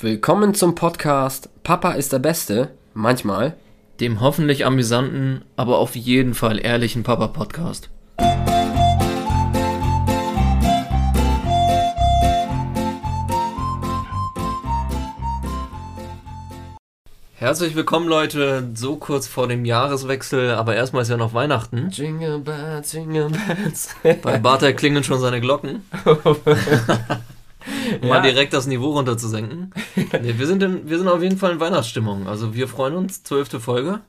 Willkommen zum Podcast Papa ist der Beste, manchmal. Dem hoffentlich amüsanten, aber auf jeden Fall ehrlichen Papa-Podcast. Herzlich willkommen, Leute. So kurz vor dem Jahreswechsel, aber erstmal ist ja noch Weihnachten. Jingle bells, jingle bells. Bei Bartek klingeln schon seine Glocken. Um Mal direkt das Niveau runterzusenken. Nee, wir, sind in, wir sind auf jeden Fall in Weihnachtsstimmung. Also wir freuen uns. Zwölfte Folge.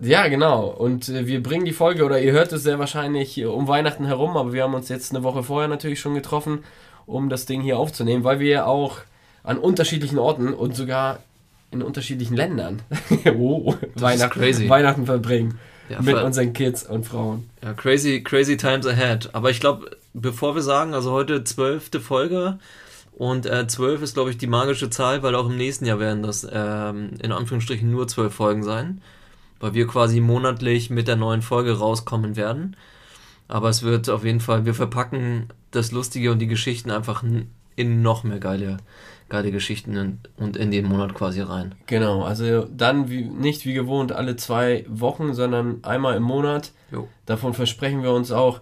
Ja, genau. Und äh, wir bringen die Folge, oder ihr hört es sehr wahrscheinlich äh, um Weihnachten herum, aber wir haben uns jetzt eine Woche vorher natürlich schon getroffen, um das Ding hier aufzunehmen, weil wir ja auch an unterschiedlichen Orten und sogar in unterschiedlichen Ländern oh, Weihnachten, Weihnachten verbringen. Ja, mit unseren Kids und Frauen. Ja, crazy, crazy times ahead. Aber ich glaube, bevor wir sagen, also heute zwölfte Folge und äh, zwölf ist, glaube ich, die magische Zahl, weil auch im nächsten Jahr werden das ähm, in Anführungsstrichen nur zwölf Folgen sein, weil wir quasi monatlich mit der neuen Folge rauskommen werden. Aber es wird auf jeden Fall, wir verpacken das Lustige und die Geschichten einfach in noch mehr geile geile Geschichten und in den Monat quasi rein. Genau, also dann wie, nicht wie gewohnt alle zwei Wochen, sondern einmal im Monat. Jo. Davon versprechen wir uns auch,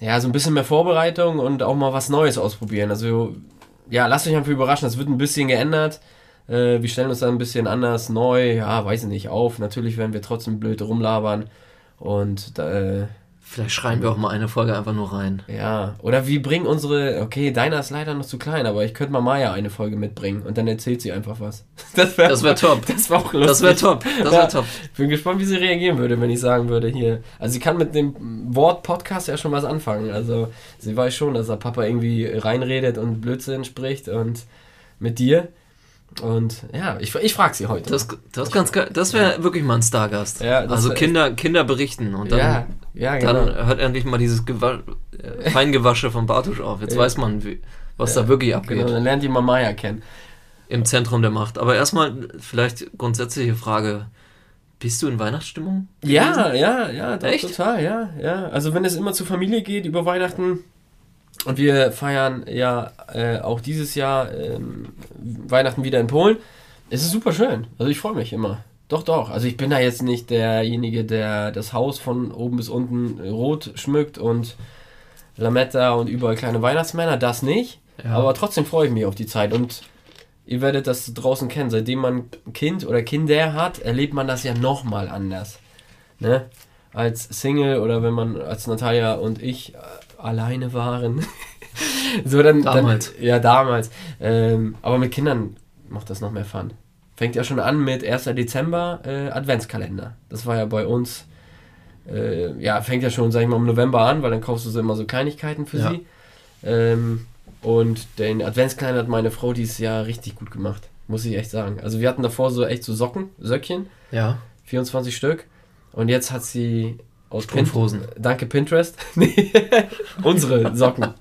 ja, so ein bisschen mehr Vorbereitung und auch mal was Neues ausprobieren. Also, ja, lasst euch einfach überraschen, es wird ein bisschen geändert. Äh, wir stellen uns dann ein bisschen anders, neu, ja, weiß ich nicht, auf. Natürlich werden wir trotzdem blöd rumlabern und äh, Vielleicht schreiben wir auch mal eine Folge einfach nur rein. Ja, oder wir bringen unsere, okay, deiner ist leider noch zu klein, aber ich könnte mal Maya eine Folge mitbringen und dann erzählt sie einfach was. Das wäre wär top. Das wäre auch lustig. Das wäre top. Das wäre ja, top. Bin gespannt, wie sie reagieren würde, wenn ich sagen würde, hier. Also sie kann mit dem Wort Podcast ja schon was anfangen. Also sie weiß schon, dass der Papa irgendwie reinredet und Blödsinn spricht und mit dir. Und ja, ich, ich frage sie heute. Das, das, das wäre ja. wirklich mal ein Stargast. Ja, also Kinder, Kinder berichten und dann, ja, ja, genau. dann hört endlich mal dieses Gewa äh, Feingewasche von Bartusch auf. Jetzt weiß man, wie, was da wirklich abgeht. Genau, dann lernt die mal Maya kennen. Im Zentrum der Macht. Aber erstmal vielleicht grundsätzliche Frage. Bist du in Weihnachtsstimmung? Ja, ja, ja, doch, total, ja, ja. Also wenn es immer zur Familie geht über Weihnachten, und wir feiern ja äh, auch dieses Jahr ähm, Weihnachten wieder in Polen. Es ist super schön. Also ich freue mich immer. Doch, doch. Also ich bin da jetzt nicht derjenige, der das Haus von oben bis unten rot schmückt und Lametta und überall kleine Weihnachtsmänner. Das nicht. Ja. Aber trotzdem freue ich mich auf die Zeit. Und ihr werdet das draußen kennen. Seitdem man Kind oder Kinder hat, erlebt man das ja nochmal anders. Ne? Als Single oder wenn man als Natalia und ich alleine waren. so dann, damals. Dann, ja, damals. Ähm, aber mit Kindern macht das noch mehr Fun. Fängt ja schon an mit 1. Dezember äh, Adventskalender. Das war ja bei uns, äh, ja, fängt ja schon, sag ich mal, im November an, weil dann kaufst du so immer so Kleinigkeiten für ja. sie. Ähm, und den Adventskalender hat meine Frau dieses Jahr richtig gut gemacht, muss ich echt sagen. Also wir hatten davor so echt so Socken, Söckchen. Ja. 24 Stück. Und jetzt hat sie aus Strumpfhosen. Pin Danke Pinterest. Unsere Socken.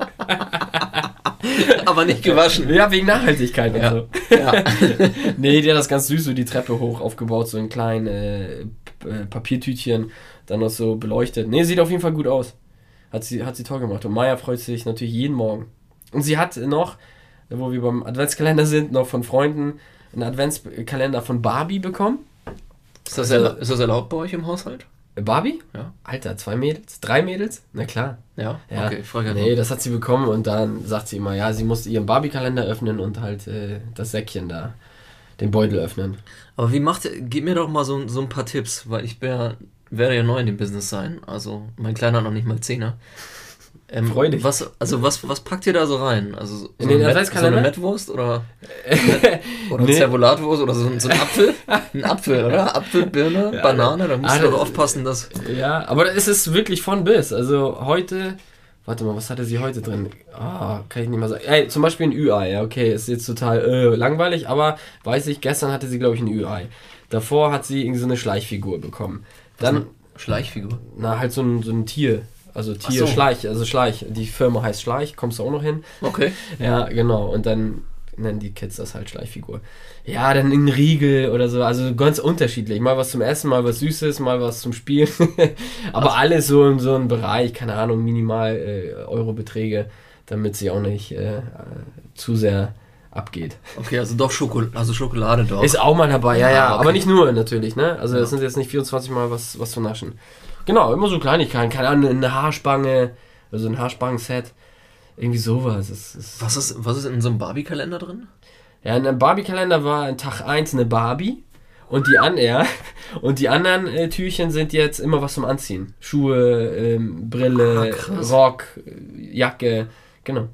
Aber nicht gewaschen. Ja, wegen Nachhaltigkeit ja. und so. Ja. nee, die hat das ganz süß so die Treppe hoch aufgebaut, so ein kleines äh, äh, Papiertütchen, dann noch so beleuchtet. Nee, sieht auf jeden Fall gut aus. Hat sie, hat sie toll gemacht. Und Maya freut sich natürlich jeden Morgen. Und sie hat noch, wo wir beim Adventskalender sind, noch von Freunden einen Adventskalender von Barbie bekommen. Ist das, also, ist das erlaubt bei euch im Haushalt? Barbie? Ja. Alter, zwei Mädels? Drei Mädels? Na klar. Ja? ja. Okay, Frage Nee, das hat sie bekommen und dann sagt sie immer, ja, sie muss ihren Barbie-Kalender öffnen und halt äh, das Säckchen da, den Beutel öffnen. Aber wie macht, gib mir doch mal so, so ein paar Tipps, weil ich wär, werde ja neu in dem Business sein. Also, mein Kleiner noch nicht mal Zehner. Ähm, Freudig. Was, also was, was packt ihr da so rein? Also so, in den Met, so eine Mettwurst oder, oder nee. Zervolatwurst oder so, so ein Apfel? Ein Apfel, oder? Apfel, Birne, ja, Banane, da musst ah, du doch aufpassen, dass... Ja, aber es ist wirklich von bis. Also heute... Warte mal, was hatte sie heute drin? Ah, kann ich nicht mal sagen. Ey, zum Beispiel ein Ü-Ei. Ja, okay, ist jetzt total äh, langweilig, aber weiß ich, gestern hatte sie, glaube ich, ein Ü-Ei. Davor hat sie irgendwie so eine Schleichfigur bekommen. Dann... Schleichfigur? Na, halt so ein, so ein Tier. Also Tier so. Schleich, also Schleich. Die Firma heißt Schleich, kommst du auch noch hin. Okay. Ja, genau. Und dann nennen die Kids das halt Schleichfigur. Ja, dann ein Riegel oder so, also ganz unterschiedlich. Mal was zum Essen, mal was Süßes, mal was zum Spielen. Aber also. alles so in so einem Bereich, keine Ahnung, minimal äh, Eurobeträge, damit sie auch nicht äh, zu sehr abgeht. Okay, also doch Schokolade, also Schokolade doch. Ist auch mal dabei, ja, ja, okay. aber nicht nur natürlich, ne? Also es sind jetzt nicht 24 Mal was, was zu naschen. Genau, immer so Kleinigkeiten, keine Ahnung, eine Haarspange, also ein Haarspangen-Set, irgendwie sowas. Das ist was, ist, was ist in so einem Barbie-Kalender drin? Ja, in einem Barbie-Kalender war in Tag 1 eine Barbie und die, an, ja, und die anderen äh, Türchen sind jetzt immer was zum Anziehen. Schuhe, ähm, Brille, ah, Rock, Jacke, genau.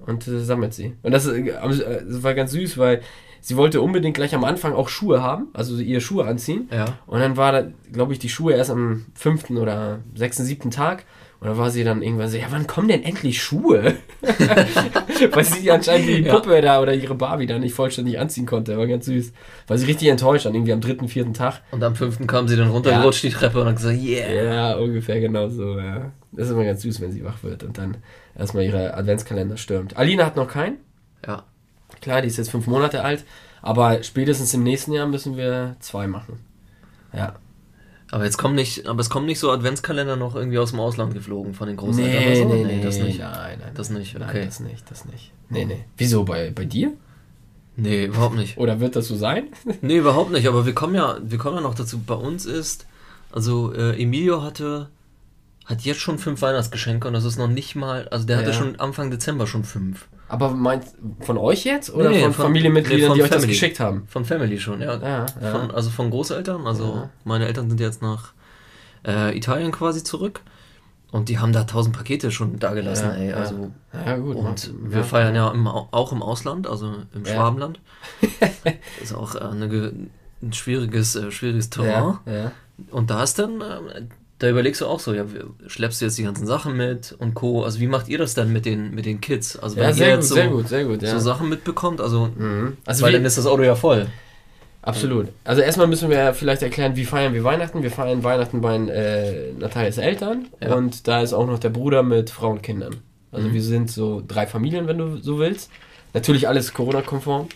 Und äh, sammelt sie. Und das, äh, das war ganz süß, weil sie wollte unbedingt gleich am Anfang auch Schuhe haben, also ihr Schuhe anziehen. Ja. Und dann war da, glaube ich, die Schuhe erst am fünften oder sechsten, siebten Tag. Und dann war sie dann irgendwann so, ja, wann kommen denn endlich Schuhe? Weil sie anscheinend die Puppe ja. da oder ihre Barbie da nicht vollständig anziehen konnte. War ganz süß. War sie richtig enttäuscht dann irgendwie am dritten, vierten Tag. Und am fünften kam sie dann runtergerutscht ja. die Treppe und hat gesagt, yeah. Ja, ungefähr genau so, ja. Das ist immer ganz süß, wenn sie wach wird und dann erstmal ihre Adventskalender stürmt. Alina hat noch keinen. Ja. Klar, die ist jetzt fünf Monate alt. Aber spätestens im nächsten Jahr müssen wir zwei machen. Ja. Aber jetzt kommen nicht, aber es kommen nicht so Adventskalender noch irgendwie aus dem Ausland geflogen von den Großeltern nee, oder so? Nee, nee, das nicht. Nein, nein, das nicht. Okay. Nein, das nicht, das nicht. Nee, nee. Wieso bei, bei dir? Nee, überhaupt nicht. Oder wird das so sein? nee, überhaupt nicht. Aber wir kommen ja, wir kommen ja noch dazu. Bei uns ist, also äh, Emilio hatte, hat jetzt schon fünf Weihnachtsgeschenke und das ist noch nicht mal, also der ja. hatte schon Anfang Dezember schon fünf. Aber meint von euch jetzt oder nee, von, von, Familienmitgliedern, von die Family. euch das geschickt haben? Von Family schon, ja. ja, ja. Von, also von Großeltern. Also ja. meine Eltern sind jetzt nach äh, Italien quasi zurück. Und die haben da tausend Pakete schon da gelassen, ey. Also, ja, gut. Und wir feiern ja im, auch im Ausland, also im Schwabenland. ist auch äh, eine, ein schwieriges, äh, schwieriges Terrain. Und da ist dann äh, da überlegst du auch so, ja, schleppst du jetzt die ganzen Sachen mit und Co. Also wie macht ihr das dann mit den, mit den Kids? Also wenn ja, sehr ihr jetzt gut, so, sehr gut, sehr gut, ja. so Sachen mitbekommt, also, mhm. also weil dann ist das Auto ja voll. Absolut. Also erstmal müssen wir vielleicht erklären, wie feiern wir Weihnachten. Wir feiern Weihnachten bei äh, Natalias Eltern ja. und da ist auch noch der Bruder mit Frau und Kindern. Also mhm. wir sind so drei Familien, wenn du so willst. Natürlich alles Corona-konform.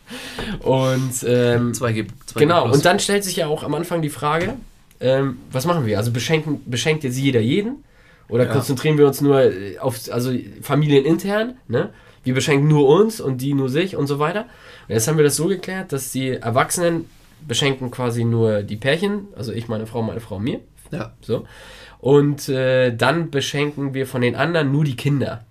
und ähm, zwei, zwei genau, und dann stellt sich ja auch am Anfang die Frage, ähm, was machen wir? Also beschenken, beschenkt jetzt jeder jeden? Oder ja. konzentrieren wir uns nur äh, auf, also familienintern, ne? Wir beschenken nur uns und die nur sich und so weiter. Und jetzt haben wir das so geklärt, dass die Erwachsenen beschenken quasi nur die Pärchen, also ich, meine Frau, meine Frau, mir. Ja. So. Und äh, dann beschenken wir von den anderen nur die Kinder.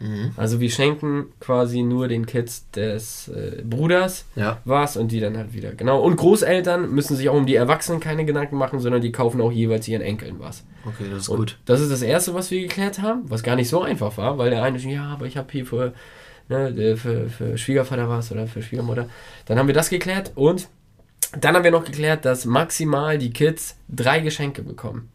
Mhm. Also wir schenken quasi nur den Kids des äh, Bruders ja. was und die dann halt wieder. Genau. Und Großeltern müssen sich auch um die Erwachsenen keine Gedanken machen, sondern die kaufen auch jeweils ihren Enkeln was. Okay, das ist und gut. Das ist das Erste, was wir geklärt haben, was gar nicht so einfach war, weil der eine, ja, aber ich habe hier für, ne, für, für Schwiegervater was oder für Schwiegermutter. Dann haben wir das geklärt und dann haben wir noch geklärt, dass maximal die Kids drei Geschenke bekommen.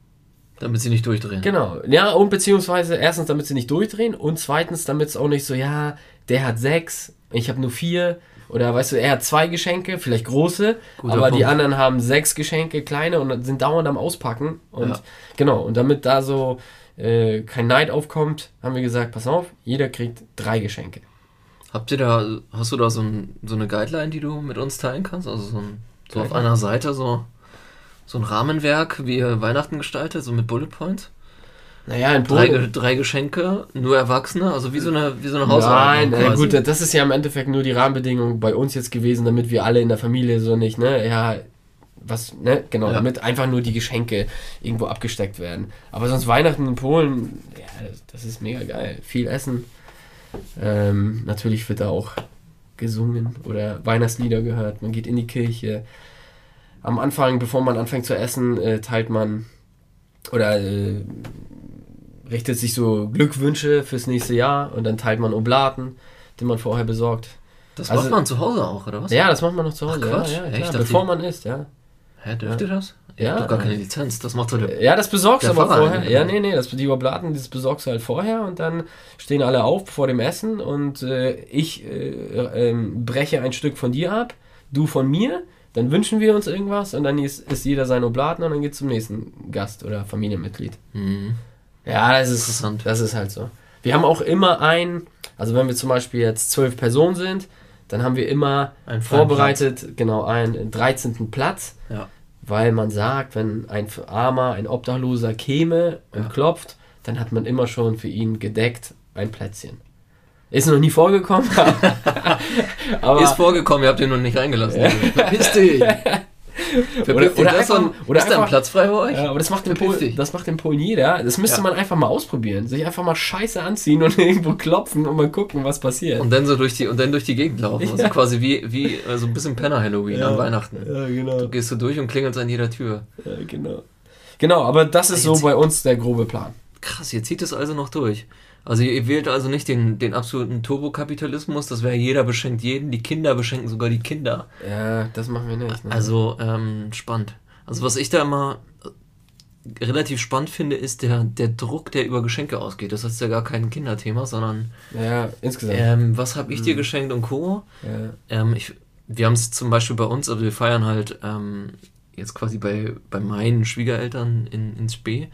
Damit sie nicht durchdrehen. Genau. Ja, und beziehungsweise erstens, damit sie nicht durchdrehen und zweitens, damit es auch nicht so, ja, der hat sechs, ich habe nur vier. Oder weißt du, er hat zwei Geschenke, vielleicht große, Guter aber Punkt. die anderen haben sechs Geschenke, kleine und sind dauernd am Auspacken. Und ja. genau, und damit da so äh, kein Neid aufkommt, haben wir gesagt, pass auf, jeder kriegt drei Geschenke. Habt ihr da, hast du da so, ein, so eine Guideline, die du mit uns teilen kannst? Also so, ein, so auf einer Seite so so ein Rahmenwerk, wie ihr Weihnachten gestaltet, so mit Bullet Points? Naja, in Polen. Drei, drei, Geschenke, nur Erwachsene, also wie so eine, wie so eine Hausarbeit. Nein, äh, gut, das ist ja im Endeffekt nur die Rahmenbedingung bei uns jetzt gewesen, damit wir alle in der Familie so nicht, ne, ja, was, ne, genau, ja. damit einfach nur die Geschenke irgendwo abgesteckt werden. Aber sonst Weihnachten in Polen, ja, das, das ist mega geil. Viel Essen. Ähm, natürlich wird da auch gesungen oder Weihnachtslieder gehört. Man geht in die Kirche am Anfang, bevor man anfängt zu essen, äh, teilt man oder äh, richtet sich so Glückwünsche fürs nächste Jahr und dann teilt man Oblaten, die man vorher besorgt. Das also, macht man zu Hause auch, oder was? Ja, das macht man noch zu Hause. Ach, Quatsch. Ja, ja, Echt, bevor man isst, ja. Hä, dürft ihr das? Ja. Ich hab gar keine Lizenz, das macht so der, Ja, das besorgst du aber Verein, vorher. Ja, nee, nee, das, die Oblaten, das besorgst du halt vorher und dann stehen alle auf vor dem Essen und äh, ich äh, äh, breche ein Stück von dir ab, du von mir dann wünschen wir uns irgendwas und dann ist, ist jeder sein Oblaten und dann geht zum nächsten Gast oder Familienmitglied. Mhm. Ja, das ist, Interessant. das ist halt so. Wir haben auch immer ein, also wenn wir zum Beispiel jetzt zwölf Personen sind, dann haben wir immer ein vorbereitet, Platz. genau, einen 13. Platz. Ja. Weil man sagt, wenn ein Armer, ein Obdachloser käme und ja. klopft, dann hat man immer schon für ihn gedeckt ein Plätzchen. Ist noch nie vorgekommen. aber ist vorgekommen, ihr habt ihn noch nicht reingelassen. Ja. Verpiss dich. oder, oder, einfach, oder ist da ein Platz frei bei euch? Ja, aber das macht, in Polen, das macht in Polen jeder. Das müsste ja. man einfach mal ausprobieren. Sich einfach mal scheiße anziehen und irgendwo klopfen und mal gucken, was passiert. Und dann so durch die, und dann durch die Gegend laufen. Ja. Also quasi wie, wie so also ein bisschen Penner-Halloween an Weihnachten. Ja, genau. Du gehst so durch und klingelst an jeder Tür. Ja, genau. Genau, aber das ist so bei uns der grobe Plan. Krass, ihr zieht es also noch durch. Also ihr wählt also nicht den, den absoluten Turbokapitalismus, das wäre jeder beschenkt jeden, die Kinder beschenken sogar die Kinder. Ja, das machen wir nicht. Ne? Also ähm, spannend. Also was ich da immer relativ spannend finde, ist der, der Druck, der über Geschenke ausgeht. Das ist ja gar kein Kinderthema, sondern ja, insgesamt. Ähm, was habe ich dir mhm. geschenkt und Co. Ja. Ähm, ich, wir haben es zum Beispiel bei uns, also wir feiern halt ähm, jetzt quasi bei, bei meinen Schwiegereltern in, ins Spee.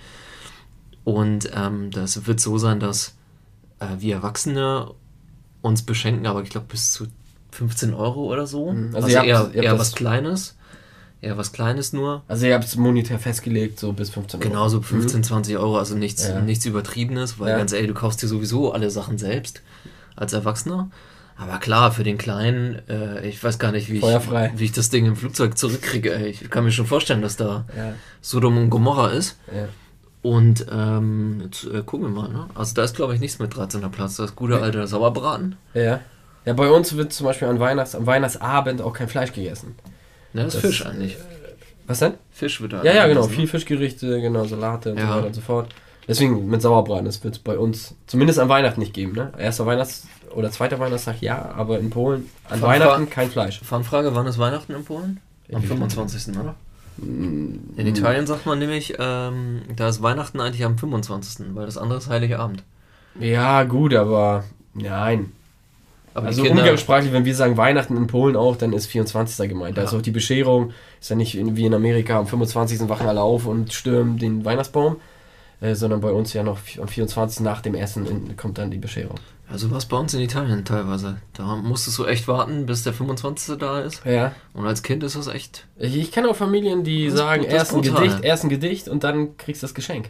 Und ähm, das wird so sein, dass äh, wir Erwachsene uns beschenken, aber ich glaube bis zu 15 Euro oder so. Mhm. Also, also eher, eher was Kleines. Eher was Kleines nur. Also ihr habt es monetär festgelegt, so bis 15 Euro. Genau, so 15, mhm. 20 Euro, also nichts, ja. nichts Übertriebenes, weil ja. ganz ehrlich, du kaufst dir sowieso alle Sachen selbst als Erwachsener. Aber klar, für den Kleinen, äh, ich weiß gar nicht, wie ich, wie ich das Ding im Flugzeug zurückkriege. Ich kann mir schon vorstellen, dass da ja. Sodom und Gomorra ist. Ja. Und ähm, jetzt äh, gucken wir mal. Ne? Also da ist, glaube ich, nichts mit 13er Platz. Das gute alte Sauerbraten. Ja. Ja, bei uns wird zum Beispiel an Weihnachts-, am Weihnachtsabend auch kein Fleisch gegessen. Ja, das, das ist Fisch eigentlich. Was denn? Fisch wird da. Ja, ja, genau. Viel Fischgerichte, genau, Salate und ja. so weiter und so fort. Deswegen mit Sauerbraten, das wird es bei uns zumindest an Weihnachten nicht geben. Ne? Erster Weihnachts- oder zweiter Weihnachtstag ja, aber in Polen an Fun Weihnachten kein Fleisch. Fangfrage, wann ist Weihnachten in Polen? Am 25. oder? In Italien sagt man nämlich, ähm, da ist Weihnachten eigentlich am 25., weil das andere ist Heiligabend. Ja, gut, aber nein. Aber also umgangssprachlich, wenn wir sagen Weihnachten in Polen auch, dann ist 24. gemeint. Ja. Da ist auch die Bescherung, ist ja nicht wie in Amerika, am 25. wachen alle auf und stürmen den Weihnachtsbaum, äh, sondern bei uns ja noch am 24. nach dem Essen in, kommt dann die Bescherung. Also was bei uns in Italien teilweise. Da musstest du echt warten, bis der 25. da ist. Ja. Und als Kind ist das echt. Ich, ich kenne auch Familien, die sagen, erst ein, Gedicht, erst ein Gedicht und dann kriegst du das Geschenk.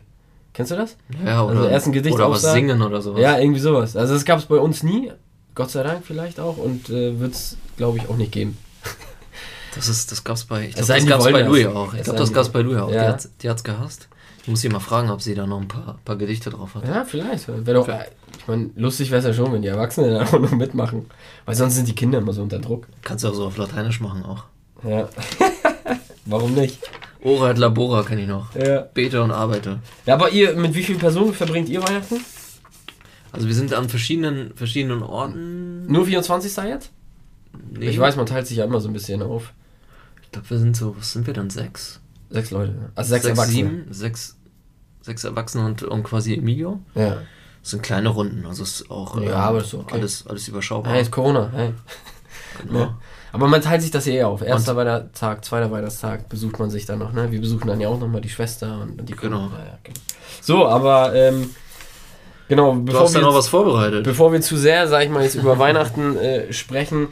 Kennst du das? Ja, oder, also erst ein Gedicht oder was singen oder sowas. Ja, irgendwie sowas. Also das gab es bei uns nie. Gott sei Dank vielleicht auch. Und äh, wird es, glaube ich, auch nicht geben. Das, ist, das gab es bei, ich glaub, das gab's bei Louis auch. Ich glaube, das gab es bei Louis auch. Ja. Die hat es gehasst. Ich muss sie mal fragen, ob sie da noch ein paar, paar Gedichte drauf hat. Ja, vielleicht. Wäre doch, ich meine, lustig wäre es ja schon, wenn die Erwachsenen da auch noch mitmachen. Weil sonst sind die Kinder immer so unter Druck. Kannst du auch so auf Lateinisch machen auch. Ja. Warum nicht? Ora et labora kenne ich noch. Ja. Bete und arbeite. Ja, aber ihr, mit wie vielen Personen verbringt ihr Weihnachten? Also wir sind an verschiedenen, verschiedenen Orten. Nur 24. jetzt? Nee. Ich weiß, man teilt sich ja immer so ein bisschen auf. Ich glaube, wir sind so, was sind wir dann? Sechs? Sechs Leute. Also sechs, sechs Erwachsene. Sieben, sechs, sechs Erwachsene und, und quasi Emilio. Ja. Das sind kleine Runden, also ist auch ja, ähm, aber ist okay. alles, alles überschaubar. Hey, ist Corona, hey. Genau. Ja. Aber man teilt sich das eh auf. Erster Weihnachtstag, zweiter Weihnachtstag besucht man sich dann noch, ne? Wir besuchen dann ja auch nochmal die Schwester und die Genau. Ja, genau. So, aber ähm, genau, bevor du hast wir noch was vorbereitet. Bevor wir zu sehr, sag ich mal, jetzt über Weihnachten äh, sprechen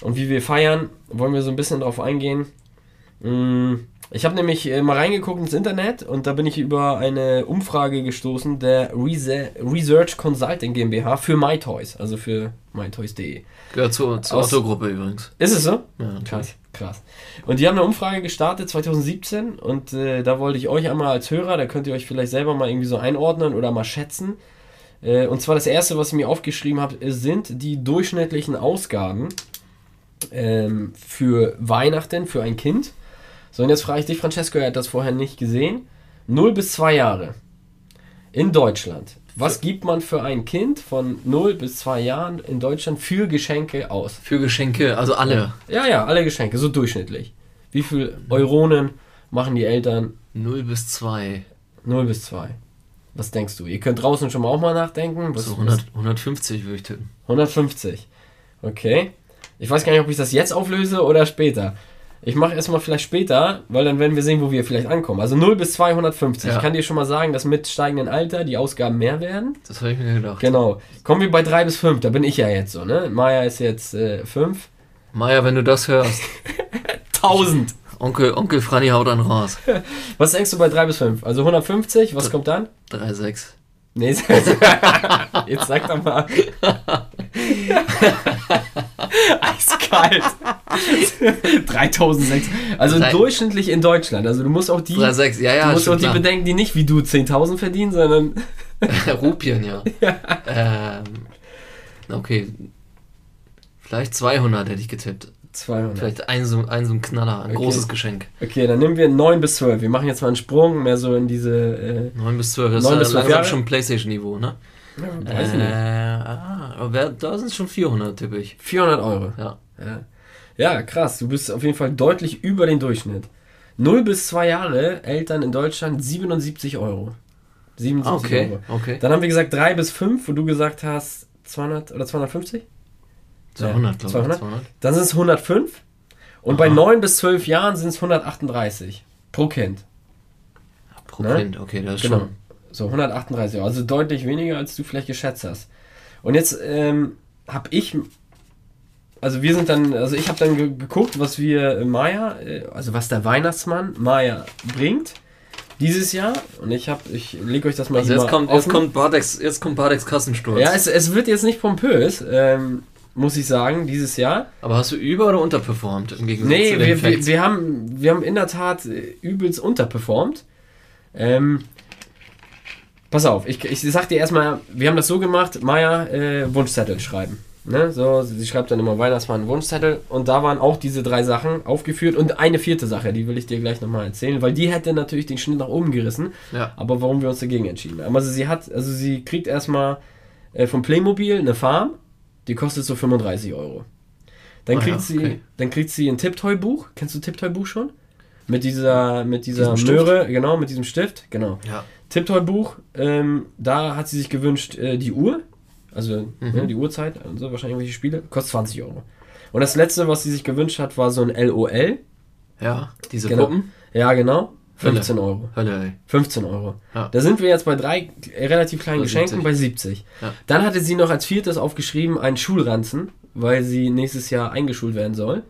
und wie wir feiern, wollen wir so ein bisschen drauf eingehen. Mh, mm, ich habe nämlich äh, mal reingeguckt ins Internet und da bin ich über eine Umfrage gestoßen der Research Consulting GmbH für MyToys, also für mytoys.de. Gehört zur, zur Autogruppe übrigens. Ist es so? Ja, krass. Krass. Und die haben eine Umfrage gestartet 2017 und äh, da wollte ich euch einmal als Hörer, da könnt ihr euch vielleicht selber mal irgendwie so einordnen oder mal schätzen. Äh, und zwar das erste, was ich mir aufgeschrieben habe, sind die durchschnittlichen Ausgaben ähm, für Weihnachten für ein Kind so, und jetzt frage ich dich, Francesco, er hat das vorher nicht gesehen. 0 bis 2 Jahre in Deutschland. Was gibt man für ein Kind von 0 bis 2 Jahren in Deutschland für Geschenke aus? Für Geschenke, also alle. Ja, ja, alle Geschenke, so durchschnittlich. Wie viel Euronen machen die Eltern? 0 bis 2. 0 bis 2. Was denkst du? Ihr könnt draußen schon mal auch mal nachdenken. Was, so 100, 150 würde ich tippen. 150. Okay. Ich weiß gar nicht, ob ich das jetzt auflöse oder später. Ich mache erstmal vielleicht später, weil dann werden wir sehen, wo wir vielleicht ankommen. Also 0 bis 250. Ja. Ich kann dir schon mal sagen, dass mit steigendem Alter die Ausgaben mehr werden. Das habe ich mir gedacht. Genau. Kommen wir bei 3 bis 5. Da bin ich ja jetzt so, ne? Maya ist jetzt 5. Äh, Maya, wenn du das hörst. 1000. Onkel, Onkel Franny haut dann raus. Was denkst du bei 3 bis 5? Also 150, was kommt dann? 3,6. Nee, jetzt sag doch mal. Eiskalt. 3006. Also Drei- durchschnittlich in Deutschland. Also du musst auch die, 3,6, ja, ja, du musst auch die klar. bedenken, die nicht wie du 10.000 verdienen, sondern Rupien, ja. Ähm, okay. Vielleicht 200 hätte ich getippt. 200. Vielleicht ein so, ein so ein Knaller, ein Okay. großes Geschenk. Okay, dann nehmen wir 9 bis 12. Wir machen jetzt mal einen Sprung, mehr so in diese. Äh, 9 bis 12, das Neun ist bis äh, langsam Jahre? schon Playstation-Niveau, ne? ja, weiß ich äh, nicht. ah, aber wer- da sind es schon 400, tippe ich. 400 Euro. Ja. Ja. ja, krass. Du bist auf jeden Fall deutlich über den Durchschnitt. 0 bis 2 Jahre, Eltern in Deutschland 77 Euro. 77 Ah, okay, Euro. okay. Dann haben wir gesagt 3 bis 5, wo du gesagt hast 200 oder 250. 200, glaube ich. 200? 200. Dann sind es 105. Und bei 9 bis 12 Jahren sind es 138 pro Kind. Pro Ne? Kind, okay, das ist Genau. schon. So 138 Euro. Also deutlich weniger, als du vielleicht geschätzt hast. Und jetzt ähm, habe ich, also wir sind dann, also ich habe dann ge geguckt, was wir äh, Maya, äh, also was der Weihnachtsmann Maya bringt dieses Jahr. Und ich habe, ich lege euch das mal Also jetzt mal kommt, jetzt kommt Bardex, jetzt kommt Bardex Kassensturz. Ja, es, es wird jetzt nicht pompös, ähm, muss ich sagen, dieses Jahr. aber hast du über- oder unterperformt im Gegensatz Nee, zu den wir, wir, Facts? wir, haben, wir haben in der Tat äh, übelst unterperformt. Ähm, pass auf, ich, ich sag dir erstmal, wir haben das so gemacht, Maya äh, Wunschzettel schreiben. Ne? So, sie schreibt dann immer Weihnachtsmann einen Wunschzettel und da waren auch diese drei Sachen aufgeführt und eine vierte Sache, die will ich dir gleich nochmal erzählen, weil die hätte natürlich den Schnitt nach oben gerissen, Ja. aber warum wir uns dagegen entschieden haben. Also sie hat, also sie kriegt erstmal äh, vom Playmobil eine Farm, die kostet so 35 Euro. Dann Ah ja, kriegt sie, okay. dann kriegt sie ein Tipptoy-Buch. Kennst du Tipptoy-Buch schon? Mit dieser, mit dieser? Möhre, genau, mit diesem Stift, genau. Ja. Tipptoy-Buch, ähm, da hat sie sich gewünscht, äh, die Uhr, also Mhm. ne, die Uhrzeit, also wahrscheinlich irgendwelche Spiele, kostet 20 Euro. Und das letzte, was sie sich gewünscht hat, war so ein LOL. Ja, diese Genau. Puppen. Ja, genau. Hölle. 15 Euro. Hölle, ey. 15 Euro. Ja. Da sind wir jetzt bei drei relativ kleinen Bei Geschenken 70. bei 70. Ja. Dann hatte sie noch als viertes aufgeschrieben einen Schulranzen, weil sie nächstes Jahr eingeschult werden soll.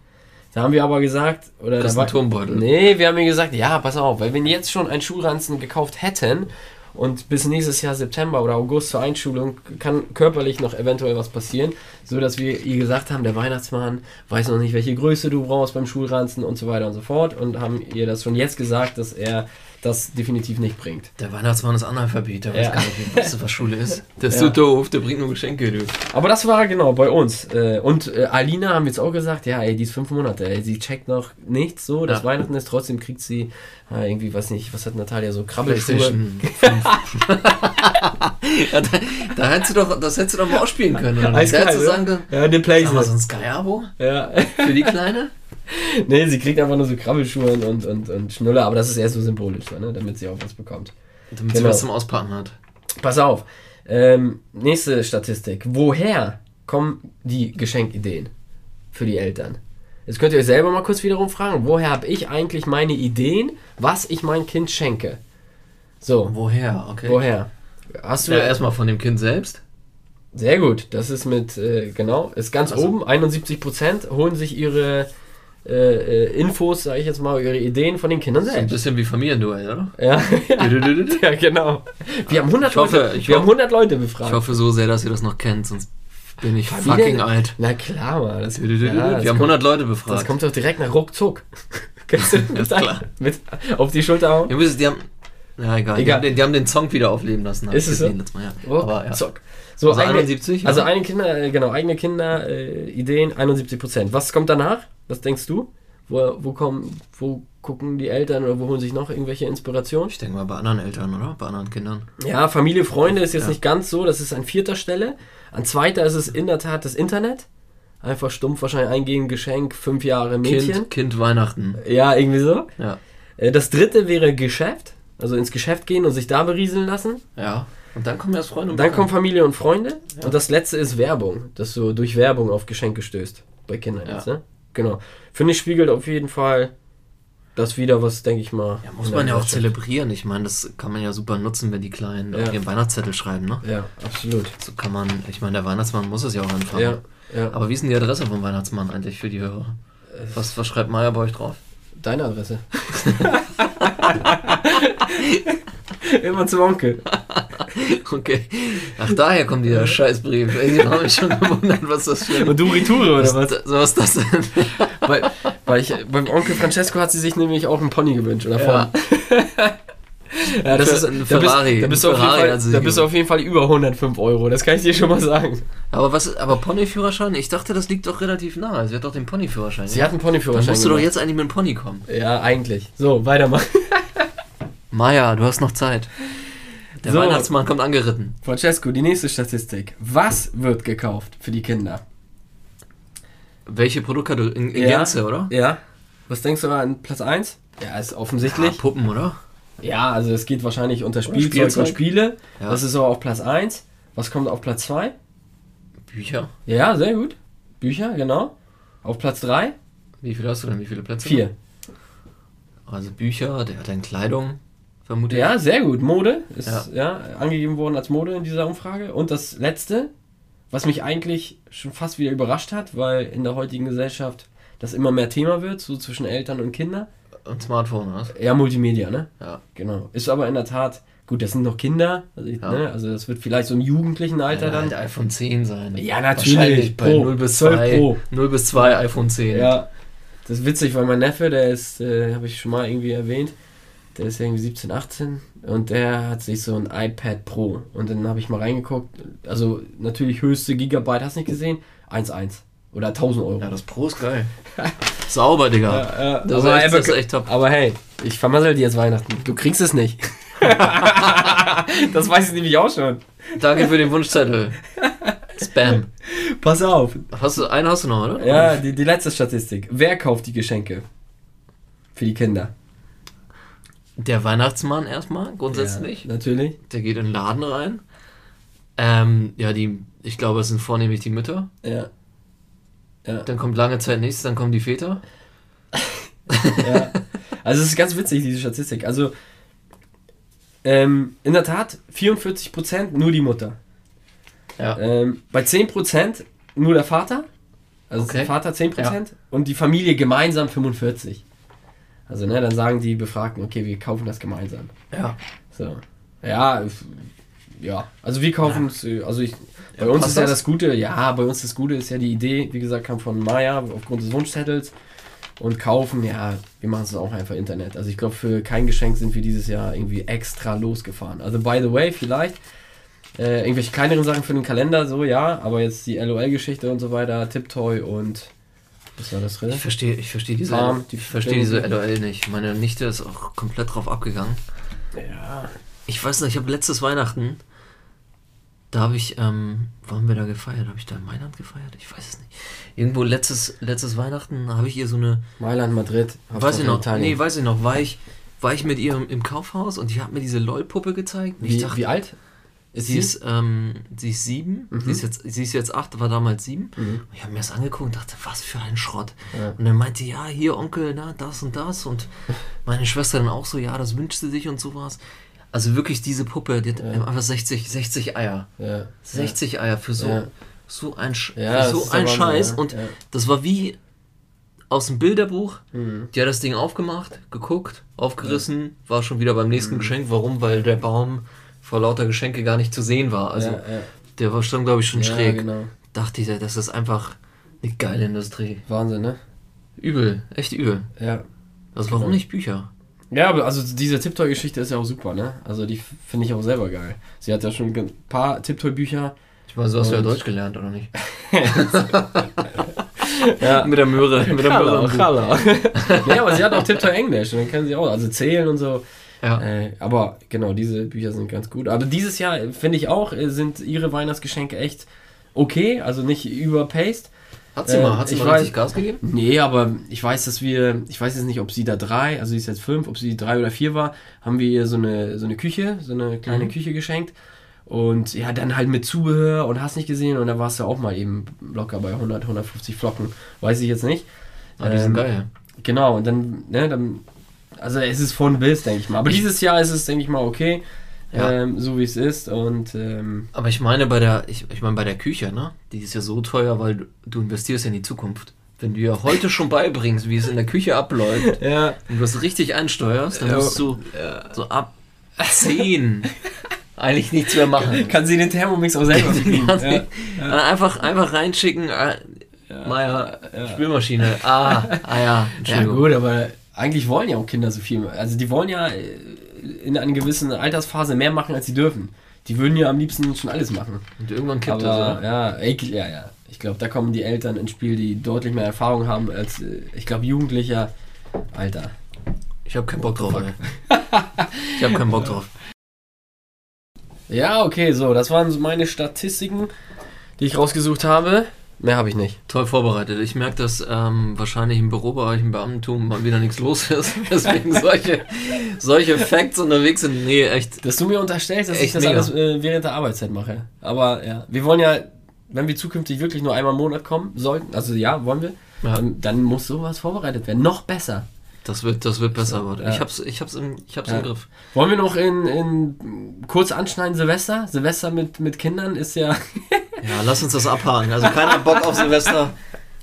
Da haben wir aber gesagt, oder Das da war, Turmbeutel. Nee, wir haben ihr gesagt, ja, pass auf, weil wenn wir jetzt schon einen Schulranzen gekauft hätten und bis nächstes Jahr September oder August zur Einschulung kann körperlich noch eventuell was passieren, so dass wir ihr gesagt haben, der Weihnachtsmann weiß noch nicht, welche Größe du brauchst beim Schulranzen und so weiter und so fort und haben ihr das schon jetzt gesagt, dass er das definitiv nicht bringt. Der Weihnachtsmann ist Analphabet, der weiß Ja. gar nicht, was, was Schule ist. Der ist Ja. so doof, der bringt nur Geschenke, du. Aber das war genau bei uns. Äh, Und äh, Alina haben wir jetzt auch gesagt, ja, ey, die ist fünf Monate, ey, sie checkt noch nichts so, dass Ja. Weihnachten ist, trotzdem kriegt sie äh, irgendwie, weiß nicht, was hat Natalia, so Krabbelschuhe. PlayStation 5. ja, da, da hättest du doch, das hättest du doch mal ausspielen können. Oder? nicht? Da hättest du sagen können, Ja, eine sag mal, so Playstation. ein Sky-Abo Ja. für die Kleine? nee, sie kriegt einfach nur so Krabbelschuhe und, und, und Schnuller, aber das ist eher so symbolisch, so, ne, damit sie auch was bekommt. Damit Genau. sie was zum Auspacken hat. Pass auf. Ähm, nächste Statistik. Woher kommen die Geschenkideen für die Eltern? Jetzt könnt ihr euch selber mal kurz wiederum fragen, woher habe ich eigentlich meine Ideen, was ich mein Kind schenke? So, Woher? Okay. woher? Hast du Ja, erstmal von dem Kind selbst. sehr gut. Das ist mit äh, genau ist ganz Also- oben. 71 Prozent holen sich ihre äh, äh, Infos, sage ich jetzt mal, ihre Ideen von den Kindern So ein selbst. bisschen wie Familienduell, oder? Ja, ja, Ich genau. Wir haben 100 Ich hoffe- Leute, ich wir haben hoffe- 100 Leute befragt. hoffe so sehr, dass ihr das noch kennt, sonst bin ich Familien- fucking alt. Na klar, Mann. Das, Wir ja, das haben kommt, 100 Leute das befragt. kommt doch direkt nach ruckzuck. Kennst du das? klar. Mit, auf die Schulter hauen? Ihr, die haben. Ja, egal. Die, Egal. haben den, die haben den Song wieder aufleben lassen. Ist ich es so? gesehen letztes Mal, ja. Oh, Aber, ja. Zock. So, Also eigene, 71, also eigene Kinder, äh, genau, eigene Kinder, äh, Ideen 71 Prozent. Was kommt danach? Was denkst du? Wo, wo kommen, wo gucken die Eltern oder wo holen sich noch irgendwelche Inspirationen? Ich denke mal bei anderen Eltern, oder? Bei anderen Kindern. Ja, Familie, Freunde ist jetzt Ja. nicht ganz so, das ist an vierter Stelle. An zweiter ist es in der Tat das Internet. Einfach stumpf wahrscheinlich eingehen, Geschenk, fünf Jahre Mädchen. Kind, kind Weihnachten. Ja, irgendwie so. Ja. Äh, Das dritte wäre Geschäft, also ins Geschäft gehen und sich da berieseln lassen. Ja. Und dann kommen erst Freunde und Dann kommen. Familie und Freunde. Ja. Und das letzte ist Werbung, dass du durch Werbung auf Geschenke stößt. Bei Kindern Ja. jetzt, ne? Genau. Finde ich spiegelt auf jeden Fall das wieder, was, denke ich mal. Ja, muss man ja auch zelebrieren. Ich meine, das kann man ja super nutzen, wenn die Kleinen Ja. auf ihren Weihnachtszettel schreiben, ne? Ja, absolut. So kann man, ich meine, der Weihnachtsmann muss es ja auch anfangen. Ja, ja. Aber wie ist denn die Adresse vom Weihnachtsmann eigentlich für die Hörer? Was, was schreibt Maya bei euch drauf? Deine Adresse. Immer zum Onkel. okay. Ach, daher kommt dieser Scheißbrief. Ich habe mich schon gewundert, was das für Und du Retoure oder was? was, was ist das denn? weil, weil ich, beim Onkel Francesco hat sie sich nämlich auch einen Pony gewünscht, oder? Ja. ja Das ist ein da bist- Ferrari. Da bist, du Ein auf jeden Ferrari Fall, da bist du auf jeden Fall über 105 Euro, das kann ich dir schon mal sagen. Aber was, aber Ponyführerschein? Ich dachte, das liegt doch relativ nah. Sie hat doch den Ponyführerschein. Sie ja? hat einen Dann Ponyführerschein musst du doch jetzt eigentlich mit dem Pony kommen. Ja, eigentlich. So, weitermachen. Maja, du hast noch Zeit. Der So. Weihnachtsmann kommt angeritten. Francesco, die nächste Statistik. Was wird gekauft für die Kinder? Welche Produkte du in, in Ja. Gänze, oder? Ja. Was denkst du an Platz 1? Ja, ist offensichtlich. Ah, Puppen, oder? Ja, also es geht wahrscheinlich unter Spielzeug, Spielzeug. und Spiele. Ja. Das ist so auf Platz 1. Was kommt auf Platz 2? Bücher. Ja, sehr gut. Bücher, genau. Auf Platz 3? Wie viele hast du denn? Wie viele Plätze? 4. Also Bücher, der hat dann Kleidung, vermute Ja, sehr gut. Mode ist Ja. ja. angegeben worden als Mode in dieser Umfrage. Und das letzte, was mich eigentlich schon fast wieder überrascht hat, weil in der heutigen Gesellschaft das immer mehr Thema wird, so zwischen Eltern und Kindern. Und Smartphone, was? Ja, Multimedia, ne? Ja. Genau. Ist aber in der Tat, gut, das sind noch Kinder, also, Ja. ne? also das wird vielleicht so im jugendlichen Alter Alter, dann. halt iPhone 10 sein. Ja, natürlich. Wahrscheinlich bei Pro. 0 bis 12 2. Pro. 0 bis 2 iPhone 10. Ja, das ist witzig, weil mein Neffe, der ist, äh, habe ich schon mal irgendwie erwähnt, der ist irgendwie 17, 18 und der hat sich so ein iPad Pro und dann habe ich mal reingeguckt, also natürlich höchste Gigabyte, hast du nicht gesehen? 1,1 oder 1000 Euro. Ja, das Pro ist geil. Sauber, Digga. Ja, ja. Das, aber, ist echt, das ist echt top. aber hey, ich vermassel dir jetzt Weihnachten. Du kriegst es nicht. das weiß ich nämlich auch schon. Danke für den Wunschzettel. Spam. Pass auf. Hast du, einen hast du noch, oder? Ja, die, die letzte Statistik. Wer kauft die Geschenke? Für die Kinder. Der Weihnachtsmann erstmal, grundsätzlich. Ja, natürlich. Der geht in den Laden rein. Ähm, ja, die, ich glaube, es sind vornehmlich die Mütter. Ja. Ja. Dann kommt lange Zeit nichts, dann kommen die Väter. ja. Also es ist ganz witzig, diese Statistik. Also ähm, in der Tat 44% nur die Mutter. Ja. Ähm, bei 10% nur der Vater. Also Okay. der Vater 10% und die Familie gemeinsam 45%. Also ne, dann sagen die Befragten, okay, wir kaufen das gemeinsam. Ja. So. Ja, ja. Also wir kaufen es, äh, also ich, bei Ja, uns ist ja das? das Gute, ja, bei uns das Gute ist ja die Idee, wie gesagt, kam von Maya aufgrund des Wunschzettels und kaufen, ja, wir machen es auch einfach Internet. Also ich glaube, für kein Geschenk sind wir dieses Jahr irgendwie extra losgefahren. Also by the way, vielleicht äh, irgendwelche kleineren Sachen für den Kalender, so ja, aber jetzt die LOL-Geschichte und so weiter, Tiptoy und was war das drin? Ich verstehe ich verstehe diese, Farm, die ich verstehe diese. LOL nicht. Meine Nichte ist auch komplett drauf abgegangen. Ja. Ich weiß nicht, ich habe letztes Weihnachten, da habe ich, ähm, wo haben wir da gefeiert? Habe ich da in Mailand gefeiert? Ich weiß es nicht. Irgendwo letztes, letztes Weihnachten habe ich ihr so eine, Mailand, Madrid, weiß ich noch, Italien. nee, weiß ich noch, war ich, war ich mit ihr im, Kaufhaus und die hat mir diese LOL-Puppe gezeigt. Ich wie, dachte, wie alt? Ist sie ist, ähm, sie ist sieben, Mhm. sie, ist jetzt, sie ist jetzt acht, war damals sieben. Mhm. Ich habe mir das angeguckt und dachte, was für ein Schrott. Ja. Und dann meinte, ja, hier Onkel, na, das und das. Und meine Schwester dann auch so, ja, das wünscht sie sich und sowas. Also wirklich diese Puppe, die hat Ja. einfach 60, 60 Eier. Ja. 60 Eier für so, so ein, Sch so ein Scheiß. Und das war wie aus dem Bilderbuch. Mhm. Die hat das Ding aufgemacht, geguckt, aufgerissen, war schon wieder beim nächsten Geschenk. Warum? Weil der Baum vor lauter Geschenke gar nicht zu sehen war. Also ja, ja. der war schon, glaube ich, schon Ja, schräg. genau. Dachte ich, das ist einfach eine geile Industrie. Wahnsinn, ne? Übel, echt übel. Ja. Also warum Genau. nicht Bücher? Ja, aber also diese Tiptoy-Geschichte ist ja auch super, ne? Also die finde ich auch selber geil. Sie hat ja schon ein paar Tiptoy-Bücher. Ich meine, so hast du ja Deutsch gelernt, oder nicht? Ja, Mit der Möhre. Mit der Möhre. hallo. nee, aber sie hat auch Tiptoy Englisch und dann können sie auch, also zählen und so. Ja. Äh, aber genau, diese Bücher sind ganz gut. Aber dieses Jahr äh, finde ich auch, äh, sind ihre Weihnachtsgeschenke echt okay, also nicht überpaced. Hat sie Äh, mal, hat sie ich mal weiß- richtig Gas gegeben? Nee, aber ich weiß, dass wir, ich weiß jetzt nicht, ob sie da drei, also sie ist jetzt fünf, ob sie drei oder vier war, haben wir ihr so eine, so eine Küche, so eine kleine Mhm. Küche geschenkt. Und ja, dann halt mit Zubehör und hast nicht gesehen und da warst du auch mal eben locker bei 100, 150 Flocken. Weiß ich jetzt nicht. Ah, die sind Ähm, geil. Genau, und dann, ne, dann, also es ist von bis, denke ich mal. Aber Ich- dieses Jahr ist es, denke ich mal, okay, Ja. ähm, so wie es ist und ähm, Aber ich meine bei der, ich, ich meine bei der Küche, ne? Die ist ja so teuer, weil du, du investierst ja in die Zukunft. Wenn du ja heute schon beibringst, wie es in der Küche abläuft, ja, und du das richtig einsteuerst, dann Ja. musst du so ab 10, eigentlich nichts mehr machen. Kann sie den Thermomix auch selber bedienen. ja. Ja. Einfach, einfach reinschicken. Äh, ja. Meier, Spülmaschine. Ah, ah ja. Ja gut, aber eigentlich wollen ja auch Kinder so viel. Also die wollen ja äh, in einer gewissen Altersphase mehr machen, als sie dürfen. Die würden ja am liebsten schon alles machen. Und irgendwann kippt aber, das, ja. Ja, ja, Ich glaube, da kommen die Eltern ins Spiel, die deutlich mehr Erfahrung haben als, äh, ich glaube, Jugendlicher. Alter. Ich habe keinen Bock drauf. ich habe keinen Bock drauf. Ja, okay, so, das waren meine Statistiken, die ich rausgesucht habe. Mehr habe ich nicht. Toll vorbereitet. Ich merke, dass ähm, wahrscheinlich im Bürobereich, im Beamtentum mal wieder nichts los ist. Deswegen solche, solche Facts unterwegs sind. Nee, echt. Dass du mir unterstellst, dass ich das mega. alles äh, während der Arbeitszeit mache. Aber ja, wir wollen ja, wenn wir zukünftig wirklich nur einmal im Monat kommen sollten, also ja, wollen wir, ja. Dann, dann muss sowas vorbereitet werden. Noch besser. Das wird, das wird besser, so, ja. Ich hab's, ich hab's, im, ich hab's ja. im Griff. Wollen wir noch in, in kurz anschneiden Silvester? Silvester mit, mit Kindern ist ja. ja, lass uns das abhaken. Also keiner hat Bock auf Silvester.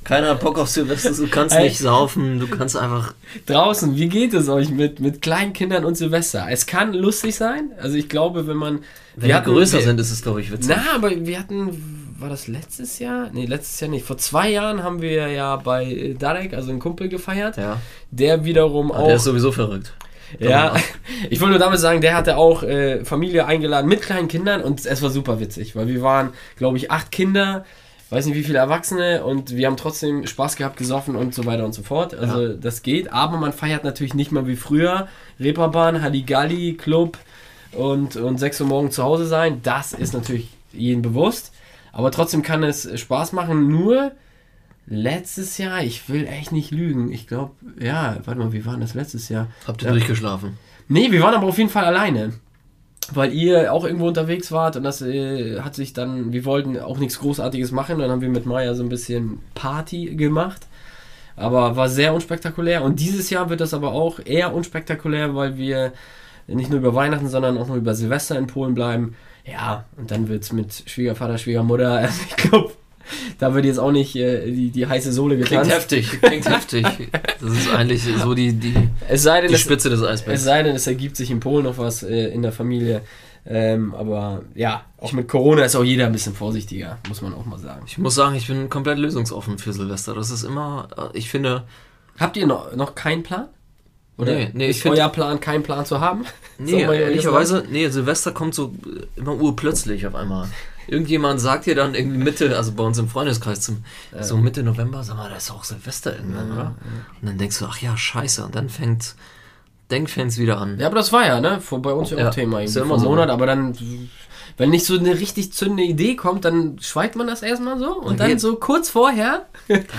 Keiner hat Bock auf Silvester, du kannst nicht saufen, du kannst einfach. Draußen, wie geht es euch mit, mit kleinen Kindern und Silvester? Es kann lustig sein. Also ich glaube, wenn man. Wenn wir hatten, größer wir, sind, ist es, glaube ich, witzig. Na, aber wir hatten war das letztes Jahr? Nee, letztes Jahr nicht. Vor zwei Jahren haben wir ja bei Darek, also einen Kumpel, gefeiert. Ja. Der wiederum auch. Der ist sowieso verrückt. Ja, ich wollte nur damit sagen, der hatte auch äh, Familie eingeladen mit kleinen Kindern und es war super witzig, weil wir waren, glaube ich, acht Kinder, weiß nicht wie viele Erwachsene und wir haben trotzdem Spaß gehabt, gesoffen und so weiter und so fort. Also ja. das geht, aber man feiert natürlich nicht mehr wie früher. Reeperbahn, Halligalli, Club und, und 6 Uhr morgens zu Hause sein. Das ist natürlich jedem bewusst. Aber trotzdem kann es Spaß machen. Nur letztes Jahr, ich will echt nicht lügen. Ich glaube, ja, warte mal, wie war das letztes Jahr? Habt ihr ja. durchgeschlafen? Nee, wir waren aber auf jeden Fall alleine. Weil ihr auch irgendwo unterwegs wart und das äh, hat sich dann, wir wollten auch nichts Großartiges machen. Dann haben wir mit Maya so ein bisschen Party gemacht. Aber war sehr unspektakulär. Und dieses Jahr wird das aber auch eher unspektakulär, weil wir nicht nur über Weihnachten, sondern auch nur über Silvester in Polen bleiben. Ja, und dann wird es mit Schwiegervater, Schwiegermutter, also ich glaube, da wird jetzt auch nicht äh, die, die heiße Sohle getanzt. Klingt heftig, klingt heftig. Das ist eigentlich so die, die, es sei denn, die Spitze des Eisbergs. Es sei denn, es ergibt sich in Polen noch was äh, in der Familie. Ähm, aber ja, auch mit Corona ist auch jeder ein bisschen vorsichtiger, muss man auch mal sagen. Ich muss sagen, ich bin komplett lösungsoffen für Silvester. Das ist immer, äh, ich finde. Habt ihr noch, noch keinen Plan? Oder nee, nee, ist euer Plan, keinen Plan zu haben? Nee, ehrlicherweise, nee, Silvester kommt so immer urplötzlich auf einmal. Irgendjemand sagt dir dann irgendwie Mitte, also bei uns im Freundeskreis, zum, ja. so Mitte November, sag mal, da ist auch Silvester irgendwann, ja, oder? Ja. Und dann denkst du, ach ja, scheiße, und dann fängt, denk fängt's wieder an. Ja, aber das war ja, ne, vor, bei uns ja auch Thema, irgendwie, vor einem Monat, aber dann wenn nicht so eine richtig zündende Idee kommt, dann schweigt man das erstmal so und, und dann so kurz vorher,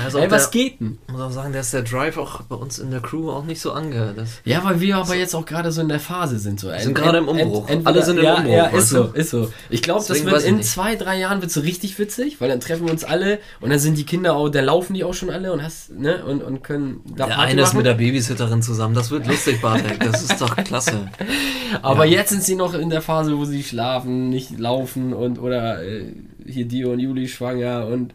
also ey, was der, geht denn? Ich muss auch sagen, dass der Drive auch bei uns in der Crew auch nicht so ange. ja, weil wir aber jetzt auch gerade so in der Phase sind. So. Wir sind gerade im Umbruch. Ent, Alle sind im ja, Umbruch. Ja, ist so, ist so. Ich glaube, das wird in zwei, drei Jahren wird so richtig witzig, weil dann treffen wir uns alle und dann sind die Kinder auch, da laufen die auch schon alle und hast, ne, und, und können da Der eine ist mit der Babysitterin zusammen, das wird lustig, Bartek, das ist doch klasse. Aber ja. jetzt sind sie noch in der Phase, wo sie schlafen, nicht laufen und oder äh, hier Dio und Juli schwanger und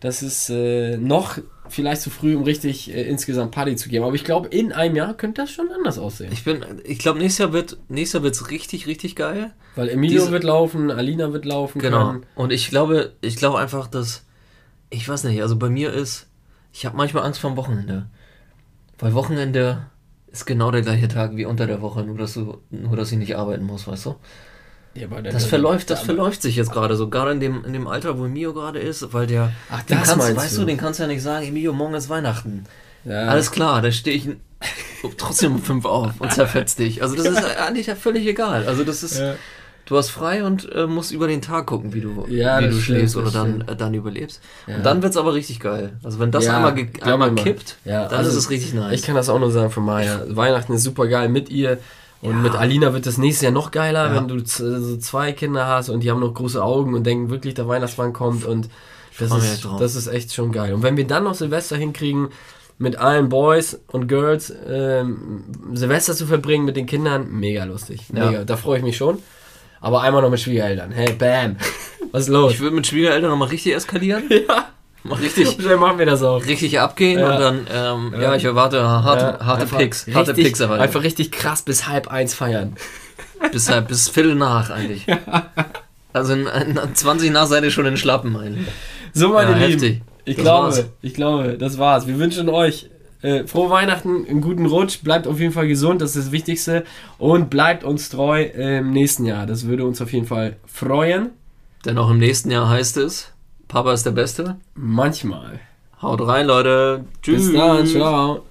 das ist äh, noch vielleicht zu früh, um richtig äh, insgesamt Party zu geben. Aber ich glaube, in einem Jahr könnte das schon anders aussehen. Ich bin, ich glaube, nächstes Jahr wird nächstes Jahr wird's richtig, richtig geil. Weil Emilio Diese, wird laufen, Alina wird laufen. Genau. Können. Und ich glaube, ich glaube einfach, dass ich weiß nicht. Also bei mir ist, ich habe manchmal Angst vor dem Wochenende, weil Wochenende ist genau der gleiche Tag wie unter der Woche, nur dass du, nur dass ich nicht arbeiten muss, weißt du? Ja, das verläuft, das verläuft sich jetzt gerade so, gerade in dem, in dem Alter, wo Emilio gerade ist, weil der, Ach, das kannst, meinst weißt du, den kannst du ja nicht sagen, Emilio, morgen ist Weihnachten. Ja. Alles klar, da stehe ich trotzdem um fünf auf und zerfetzt dich. Also das ist eigentlich ja völlig egal. Also das ist, ja. du hast frei und äh, musst über den Tag gucken, wie du, ja, wie du schläfst oder dann, äh, dann überlebst. Und dann wird es aber richtig geil. Also wenn das einmal, einmal kippt, dann also ist es richtig nice. Ich kann das auch nur sagen von Maya. Weihnachten ist super geil mit ihr. Und ja. mit Alina wird das nächste Jahr noch geiler, ja. wenn du so zwei Kinder hast und die haben noch große Augen und denken wirklich, der Weihnachtsmann kommt und das ist, das ist echt schon geil. Und wenn wir dann noch Silvester hinkriegen, mit allen Boys und Girls ähm, Silvester zu verbringen mit den Kindern, mega lustig. Mega. Ja. Da freue ich mich schon. Aber einmal noch mit Schwiegereltern. Hey, bam. Was ist los? Ich würde mit Schwiegereltern nochmal richtig eskalieren. ja. Richtig, Schnell machen wir das auch. Richtig abgehen ja. und dann, ähm, ja. ja. ich erwarte harte, ja, harte Picks. Harte Picks erwarte. Einfach richtig krass bis halb eins feiern. bis, bis Viertel nach eigentlich. Also in, in 20 nach seid ihr schon in Schlappen eigentlich. So, meine Lieben. Heftig. Ich das glaube, war's. ich glaube, das war's. Wir wünschen euch äh, frohe Weihnachten, einen guten Rutsch, bleibt auf jeden Fall gesund, das ist das Wichtigste. Und bleibt uns treu im nächsten Jahr. Das würde uns auf jeden Fall freuen. Denn auch im nächsten Jahr heißt es, Papa ist der Beste. Manchmal. Haut rein, Leute. Tschüss. Bis dann, ciao.